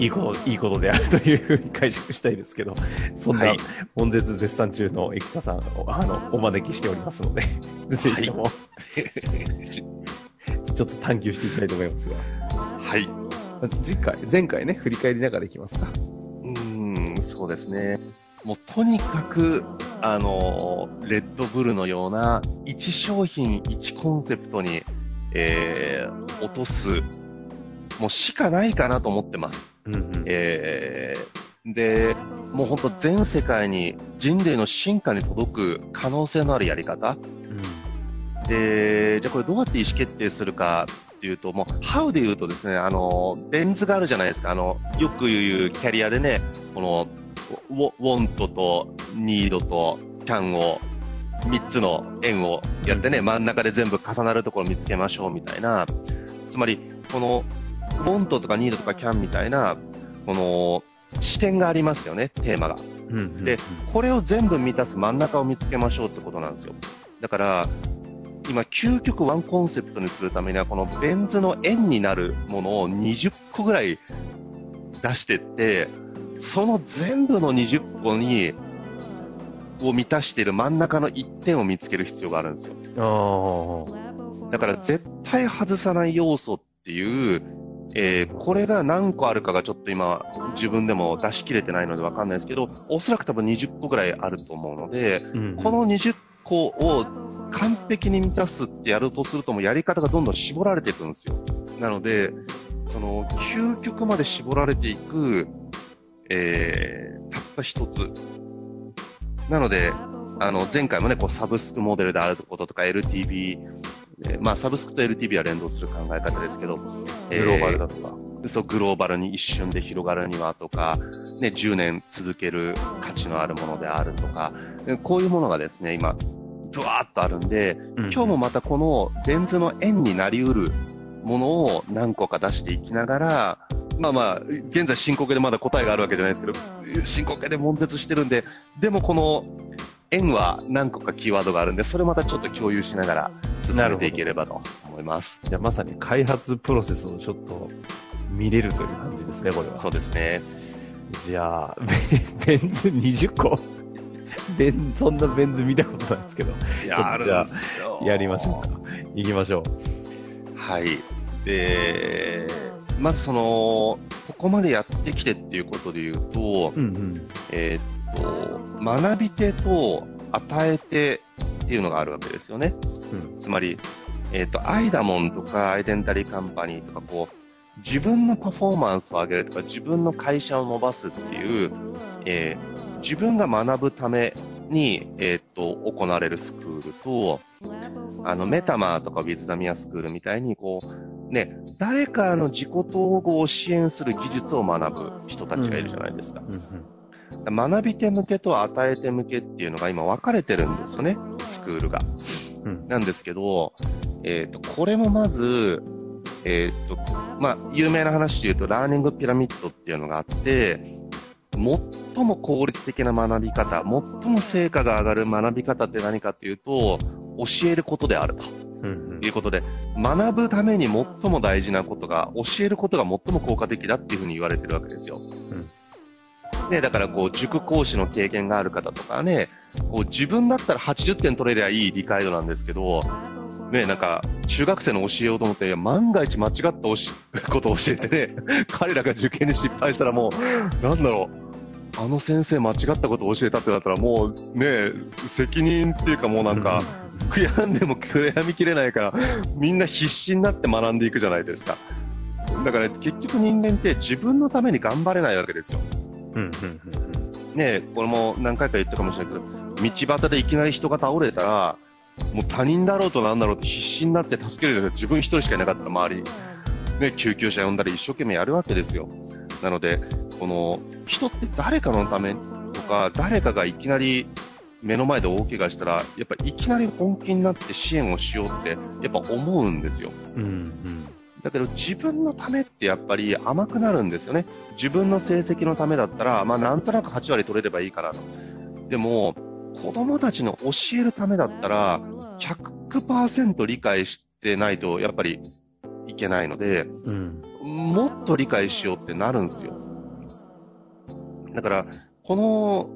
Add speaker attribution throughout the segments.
Speaker 1: いいこと、いいことであるというふうに解釈したいですけど、そんな
Speaker 2: はい、
Speaker 1: 悶絶絶賛中の生田さんを、あの、お招きしておりますので、ぜひとも、ちょっと探求していきたいと思いますが、
Speaker 2: はい。
Speaker 1: 次回、前回ね、振り返りながらいきますか。
Speaker 2: うーん、そうですね。もうとにかく、あの、レッドブルのような、一商品、一コンセプトに、えー、落とす、もうしかないかなと思ってます。
Speaker 1: うんうん。
Speaker 2: えー、で、もう本当全世界に人類の進化に届く可能性のあるやり方。で、じゃあこれどうやって意思決定するかっていうと、もう、How で言うとですね、あの、ベン図があるじゃないですか。あの、よく言うキャリアでね、この、ウォ want と need と can を、3つの円をやってね、真ん中で全部重なるところを見つけましょうみたいな、つまり、この、want とか need とか can みたいな、この、視点がありますよね、テーマが。
Speaker 1: うんうん。
Speaker 2: で、これを全部満たす真ん中を見つけましょうってことなんですよ。だから、今、究極ワンコンセプトにするためには、このベン図の円になるものを20個ぐらい出してって、その全部の20個に、を満たしている真ん中の1点を見つける必要があるんですよ。だから絶対外さない要素っていう、えーこれが何個あるかがちょっと今自分でも出し切れてないのでわかんないですけど、おそらく多分20個ぐらいあると思うので、
Speaker 1: うん
Speaker 2: この20個を完璧に満たすってやるとするともうやり方がどんどん絞られていくんですよ。なので、その究極まで絞られていく、えー、たった一つ。なので、あの、前回もね、こう、サブスクモデルであることとか、LTV、えーまあ、サブスクと LTV は連動する考え方ですけど、
Speaker 1: グローバルだとか。
Speaker 2: えーそう、グローバルに一瞬で広がるにはとか、ね、10年続ける価値のあるものであるとか、えこういうものがですね、今、ブワーっとあるんで、今日もまたこのベン図の円になりうるものを何個か出していきながら、まあまあ、現在進行形でまだ答えがあるわけじゃないですけど、進行形で悶絶してるんで、でもこの円は何個かキーワードがあるんで、それまたちょっと共有しながら進めていければと思います。
Speaker 1: じゃあまさに開発プロセスをちょっと見れるという感じですね、これは。
Speaker 2: そうですね。
Speaker 1: じゃあ、ベ ベン図20個 ベン、そんなベン図見たことないですけど、じゃあやりましょうか。行きましょ
Speaker 2: はい。で、まずその、ここまでやってきてっていうことで言うと、
Speaker 1: う。うんうん。
Speaker 2: えーっと、学び手と与え手っていうのがあるわけですよね。
Speaker 1: うん
Speaker 2: つまり、えーっと、アイダモンとかアイデンタリーカンパニーとか、こう、自分のパフォーマンスを上げるとか、自分の会社を伸ばすっていう、えー自分が学ぶために、えーっと、行われるスクールと、あの、メタマーとかウィズダミアスクールみたいに、こう、ね、誰かの自己統合を支援する技術を学ぶ人たちがいるじゃないですか。
Speaker 1: うんうん
Speaker 2: 学び手向けと与え手向けっていうのが今分かれてるんですよね、スクールが。
Speaker 1: うん
Speaker 2: なんですけど、えっ、と、これもまず、えっ、と、まあ、有名な話で言うと、ラーニングピラミッドっていうのがあって、最も効率的な学び方、最も成果が上がる学び方って何かっていうと、教えることであると。いうことで、学ぶために最も大事なことが、教えることが最も効果的だっていうふうに言われてるわけですよ。ね、だからこう、塾講師の経験がある方とかね、こう自分だったら80点取れりゃいい理解度なんですけど、ね、なんか、中学生の教えようと思って、万が一間違ったおしことを教えてね、彼らが受験に失敗したらもう、なんだろう、あの先生間違ったことを教えたってなったらもうね、責任っていうかもうなんか、悔やんでも悔やみきれないから、みんな必死になって学んでいくじゃないですか。だから、結局人間って自分のために頑張れないわけですよ。
Speaker 1: うん、うん、
Speaker 2: ねこれも何回か言ったかもしれないけど、道端でいきなり人が倒れたら、もう他人だろうとなんだろうと必死になって助けるじゃなくて、自分一人しかいなかったら周りに、ね、救急車呼んだり一生懸命やるわけですよ。なので、この、人って誰かのためとか、誰かがいきなり目の前で大怪我したら、やっぱいきなり本気になって支援をしようって、やっぱ思うんですよ。
Speaker 1: うん、うん。
Speaker 2: だけど自分のためってやっぱり甘くなるんですよね。自分の成績のためだったら、まあなんとなく8割取れればいいかなと。でも、子供たちの教えるためだったら、100%理解してないとやっぱりいけないので、
Speaker 1: うん。
Speaker 2: もっと理解しようってなるんですよ。だから、この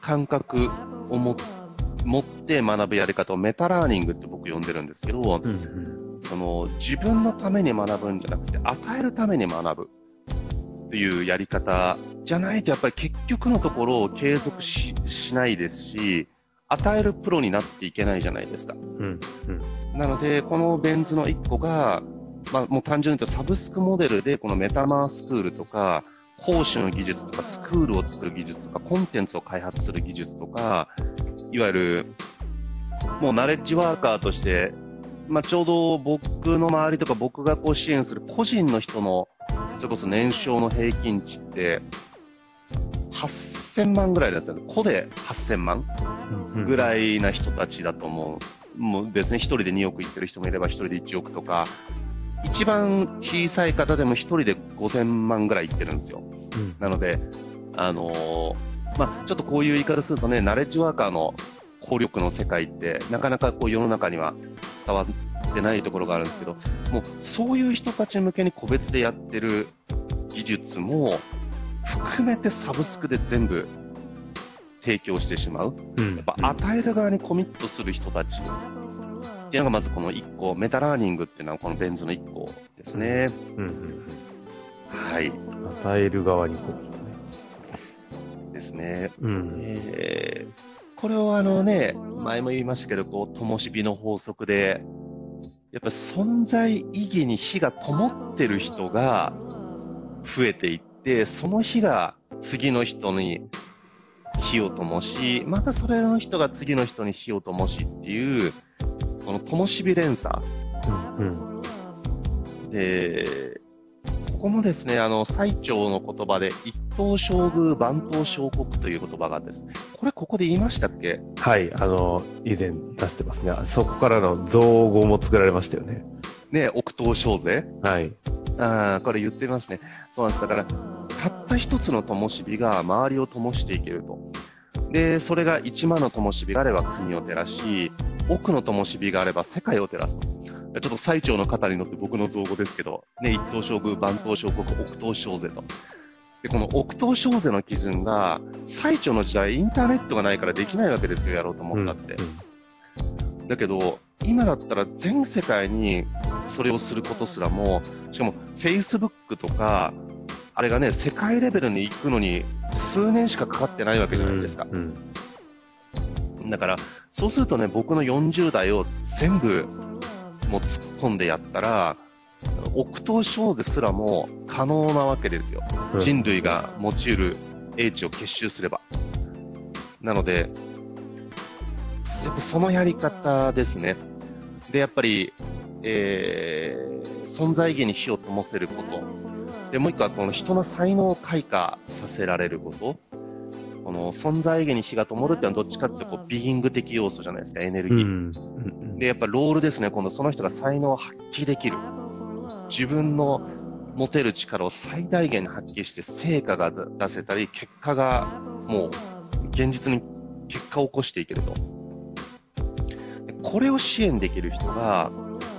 Speaker 2: 感覚を持って学ぶやり方をメタラーニングって僕呼んでるんですけど、
Speaker 1: うん、うん。
Speaker 2: その自分のために学ぶんじゃなくて、与えるために学ぶっていうやり方じゃないと、やっぱり結局のところ継続ししないですし、与えるプロになっていけないじゃないですか。
Speaker 1: うん、うん。
Speaker 2: なので、このベン図の1個が、まあ、もう単純に言うとサブスクモデルでこのメタマースクールとか、講師の技術とか、スクールを作る技術とか、コンテンツを開発する技術とか、いわゆる、もうナレッジワーカーとして、まあ、ちょうど僕の周りとか僕がこう支援する個人の人の、それこそ年商の平均値って、8000万ぐらいですよね。個で8000万
Speaker 1: うん
Speaker 2: ぐらいな人たちだと思う。もうですね、一人で2億いってる人もいれば一人で1億とか、一番小さい方でも一人で5000万ぐらいいってるんですよ。
Speaker 1: うん。
Speaker 2: なので、あのーまあ、ちょっとこういう言い方するとね、ナレッジワーカーの効力の世界って、なかなかこう世の中には伝わってないところがあるんですけど、もうそういう人たち向けに個別でやってる技術も含めてサブスクで全部提供してしまう。
Speaker 1: うん。
Speaker 2: やっぱ与える側にコミットする人たちっていうのがまずこの1個、メタラーニングっていうのはこのベン図の1個ですね。
Speaker 1: うん、うん。
Speaker 2: はい。
Speaker 1: 与える側にこ
Speaker 2: ですね。
Speaker 1: う。うん。
Speaker 2: えーこれをあのね、前も言いましたけど、こう、灯火の法則で、やっぱ存在意義に火が灯ってる人が増えていって、その火が次の人に火を灯し、またそれの人が次の人に火を灯しっていう、この灯火連鎖。
Speaker 1: うん。
Speaker 2: で、ここもですね、あの、最長の言葉で、一等将軍、万等小国という言葉があってですね、これここで言いましたっけ？
Speaker 1: はい、あの、以前出してますね。そこからの造語も作られましたよね。
Speaker 2: ね、億等小税
Speaker 1: はい。
Speaker 2: ああ、これ言ってますね。そうなんです。だから、たった一つの灯火が周りを灯していけると。で、それが一万の灯火があれば国を照らし、億の灯火があれば世界を照らすと。ちょっと最長の方に乗って僕の造語ですけど、ね、一等将軍、万等小国、億等小税と。で、この億等小税の基準が、最長の時代、インターネットがないからできないわけですよ、やろうと思ったって。だけど、今だったら全世界にそれをすることすらも、しかも Facebook とか、あれがね、世界レベルに行くのに数年しかかかってないわけじゃないですか。
Speaker 1: うん。
Speaker 2: だから、そうするとね、僕の40代を全部もう突っ込んでやったら、億等小税すらも可能なわけですよ。
Speaker 1: うん
Speaker 2: 人類が持ち得る英知を結集すれば。なので、やっぱそのやり方ですね。で、やっぱり、えー、存在意義に火を灯せること。で、もう一個はこの人の才能を開花させられること。この存在意義に火が灯るってのはどっちかっていうとこうビーイング的要素じゃないですか、エネルギー。
Speaker 1: うん。うん。
Speaker 2: で、やっぱロールですね。今度その人が才能を発揮できる。自分の持てる力を最大限に発揮して成果が出せたり、結果がもう現実に結果を起こしていけると。でこれを支援できる人が、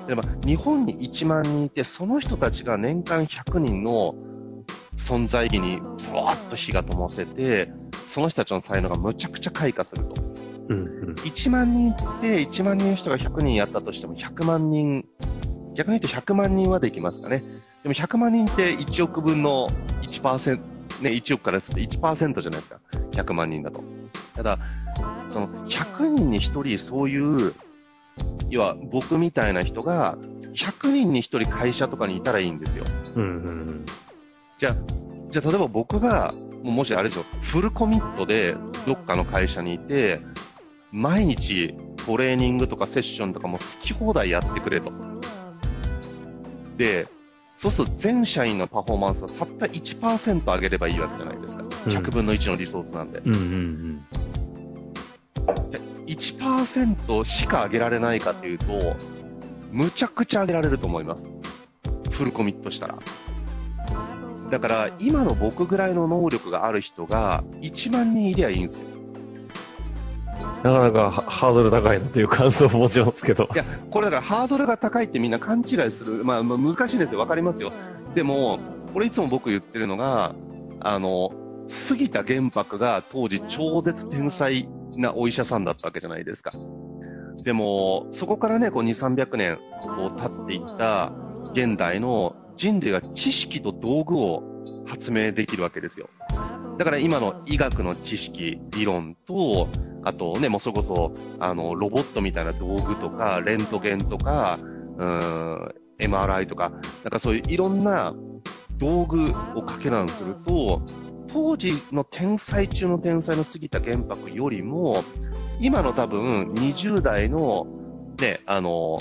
Speaker 2: 例えば日本に1万人いて、その人たちが年間100人の存在意義にふわっと火が灯せて、その人たちの才能がむちゃくちゃ開花すると。
Speaker 1: うんうん。
Speaker 2: 1万人って1万人の人が100人やったとしても100万人、逆に言うと100万人はできますかね。でも100万人って1億分の1%、ね、1億からすると1%じゃないですか。100万人だと。ただ、その100人に1人そういう、要は僕みたいな人が100人に1人会社とかにいたらいいんですよ。
Speaker 1: うんうん
Speaker 2: じゃあ、じゃあ例えば僕が、もしあれですよ、フルコミットでどっかの会社にいて、毎日トレーニングとかセッションとかも好き放題やってくれと。で、そうすると全社員のパフォーマンスをたった1%上げればいいわけじゃないですか。100分の1のリソースなんで。
Speaker 1: うん。うんうん
Speaker 2: 1%しか上げられないかというと、むちゃくちゃ上げられると思います。フルコミットしたら。だから、今の僕ぐらいの能力がある人が1万人いりゃいいんですよ。
Speaker 1: なかなかハハードル高いなという感想を持ちますけど
Speaker 2: い。や、これだからハードルが高いってみんな勘違いする。まあ、まあ難しいですよ。わかりますよ。でも、これいつも僕言ってるのが、あの、杉田玄白が当時超絶天才なお医者さんだったわけじゃないですか。でも、そこからね、こう2、300年こう経っていった現代の人類が知識と道具を発明できるわけですよ。だから今の医学の知識、理論と、あとね、もうそれこそ、あの、ロボットみたいな道具とか、レントゲンとか、うん、MRI とか、なんかそういういろんな道具を掛け算すると、当時の天才中の天才の杉田玄白よりも、今の多分20代の、ね、あの、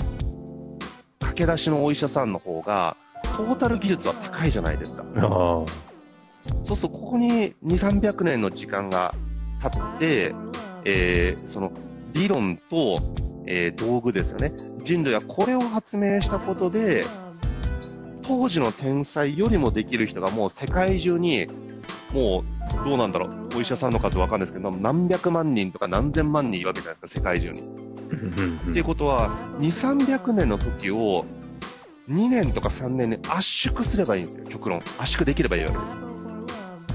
Speaker 2: 駆け出しのお医者さんの方が、トータル技術は高いじゃないですか。そうすると、ここに2、300年の時間が経って、えーその理論と、えー道具ですよね。人類はこれを発明したことで、当時の天才よりもできる人がもう世界中に、もう、どうなんだろう、お医者さんの数わかんないですけど、何百万人とか何千万人いるわけじゃないですか、世界中に。っていうことは、2、300年の時を、2年とか3年に圧縮すればいいんですよ、極論。圧縮できればいいわけです。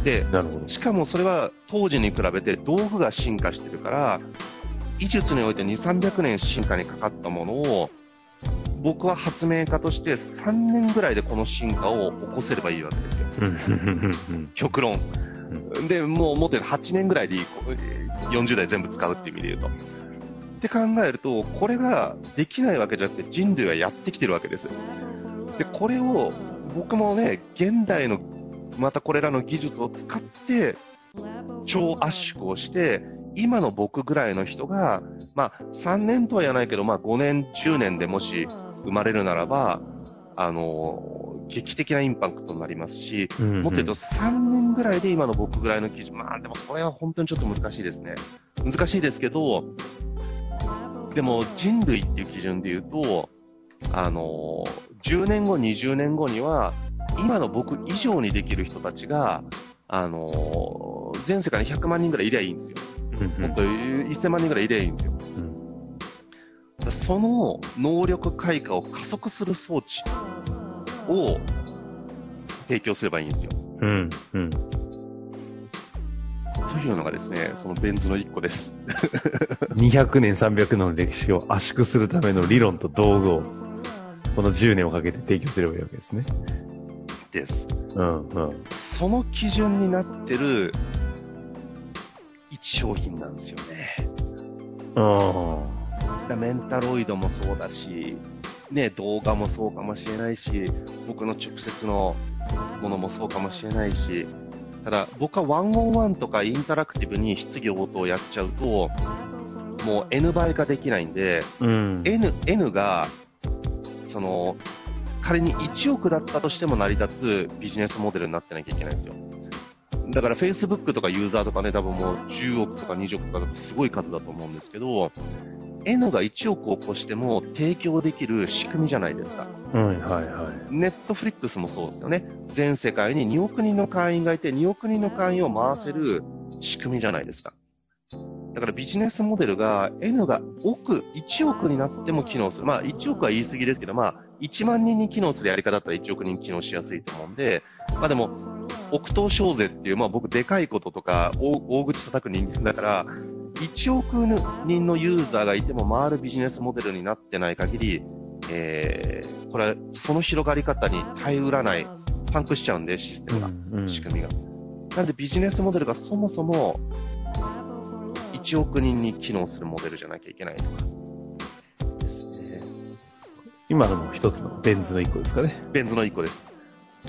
Speaker 2: で。しかもそれは当時に比べて道具が進化してるから、技術において2、300年進化にかかったものを、僕は発明家として3年ぐらいでこの進化を起こせればいいわけですよ。極論。で、もうもっと言うと8年ぐらいでいい、こ40代全部使うっていう意味で言うと。って考えると、これができないわけじゃなくて人類はやってきてるわけです。で、これを僕もね、現代のまたこれらの技術を使って超圧縮をして、今の僕ぐらいの人が、まあ3年とは言わないけど、まあ5年、10年でもし生まれるならば、あの、劇的なインパクトになりますし、
Speaker 1: うんうん
Speaker 2: もっと言うと3年ぐらいで今の僕ぐらいの基準、まあでもそれは本当にちょっと難しいですね。難しいですけど、でも人類っていう基準で言うと、あの、10年後、20年後には、今の僕以上にできる人たちが、あの、全世界に100万人ぐらいいりゃいいんですよ。もっと1000万人ぐらいいりゃいいんですよ。その能力開花を加速する装置を提供すればいいんですよ。
Speaker 1: うんうん。
Speaker 2: というのがですね、そのベン図の1個です。
Speaker 1: 200年、300年の歴史を圧縮するための理論と道具を、この10年をかけて提供すればいいわけですね。
Speaker 2: です。
Speaker 1: うんうん。
Speaker 2: その基準になってる一商品なんですよね。
Speaker 1: あ
Speaker 2: だメンタロイドもそうだし、ね、動画もそうかもしれないし、僕の直接のものもそうかもしれないし、ただ僕はワンオンワンとかインタラクティブに質疑応答をやっちゃうと、もう N 倍化できないんで、
Speaker 1: あ。うん。
Speaker 2: N、N が、その、仮に1億だったとしても成り立つビジネスモデルになってなきゃいけないんですよ。だから Facebook とかユーザーとかね、多分もう10億とか20億とかすごい数だと思うんですけど、N が1億を超しても提供できる仕組みじゃないですか。
Speaker 1: うん、はいはい。
Speaker 2: ネットフリックスもそうですよね。全世界に2億人の会員がいて、2億人の会員を回せる仕組みじゃないですか。だからビジネスモデルが N が億、1億になっても機能する。まあ1億は言い過ぎですけど、まあ1万人に機能するやり方だったら1億人機能しやすいと思うんで、まあでも、億頭小税っていう、まあ僕でかいこととか大大口叩く人間だから、1億人のユーザーがいても回るビジネスモデルになってない限り、えー、これはその広がり方に耐えうらない、パンクしちゃうんで、システムが、
Speaker 1: うんうん
Speaker 2: 仕組みが。なんでビジネスモデルがそもそも1億人に機能するモデルじゃなきゃいけないとか。ですね。
Speaker 1: 今のも一つのベン図の一個ですかね。
Speaker 2: ベン図の1個です。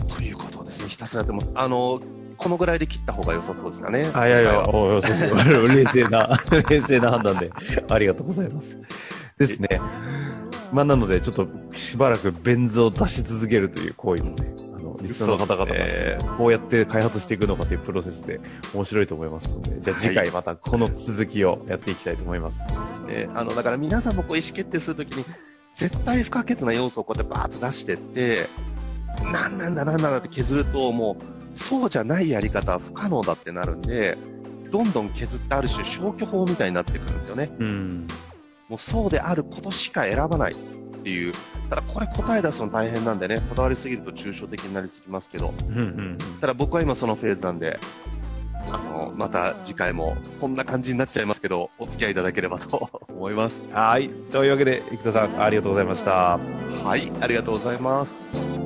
Speaker 2: ということですね。ひたすらやってます。あの、このぐらいで切った方が良さそうですかね。
Speaker 1: あ、いやいや、おそうそう 冷静な、冷静な判断で、ありがとうございます。ですね。まあ、なので、ちょっと、しばらくベン図を出し続けるという行為もね、あの、リスナーの方々がですね、こうやって開発していくのかというプロセスで面白いと思いますので、じゃあ次回またこの続きをやっていきたいと思います。
Speaker 2: ですね。あの、だから皆さんもこう意思決定するときに、絶対不可欠な要素をこうやってバーッと出してって、なんなんだなんなんだって削ると、もう、そうじゃないやり方は不可能だってなるんで、どんどん削ってある種消去法みたいになってくるんですよね。
Speaker 1: うん。
Speaker 2: もうそうであることしか選ばないっていう。ただこれ答え出すの大変なんでね、こだわりすぎると抽象的になりすぎますけど、
Speaker 1: うんうん。
Speaker 2: ただ僕は今そのフェーズなんで、あの、また次回もこんな感じになっちゃいますけど、お付き合いいただければと 思います。
Speaker 1: はい。というわけで、生田さん、ありがとうございました。
Speaker 2: はい、ありがとうございます。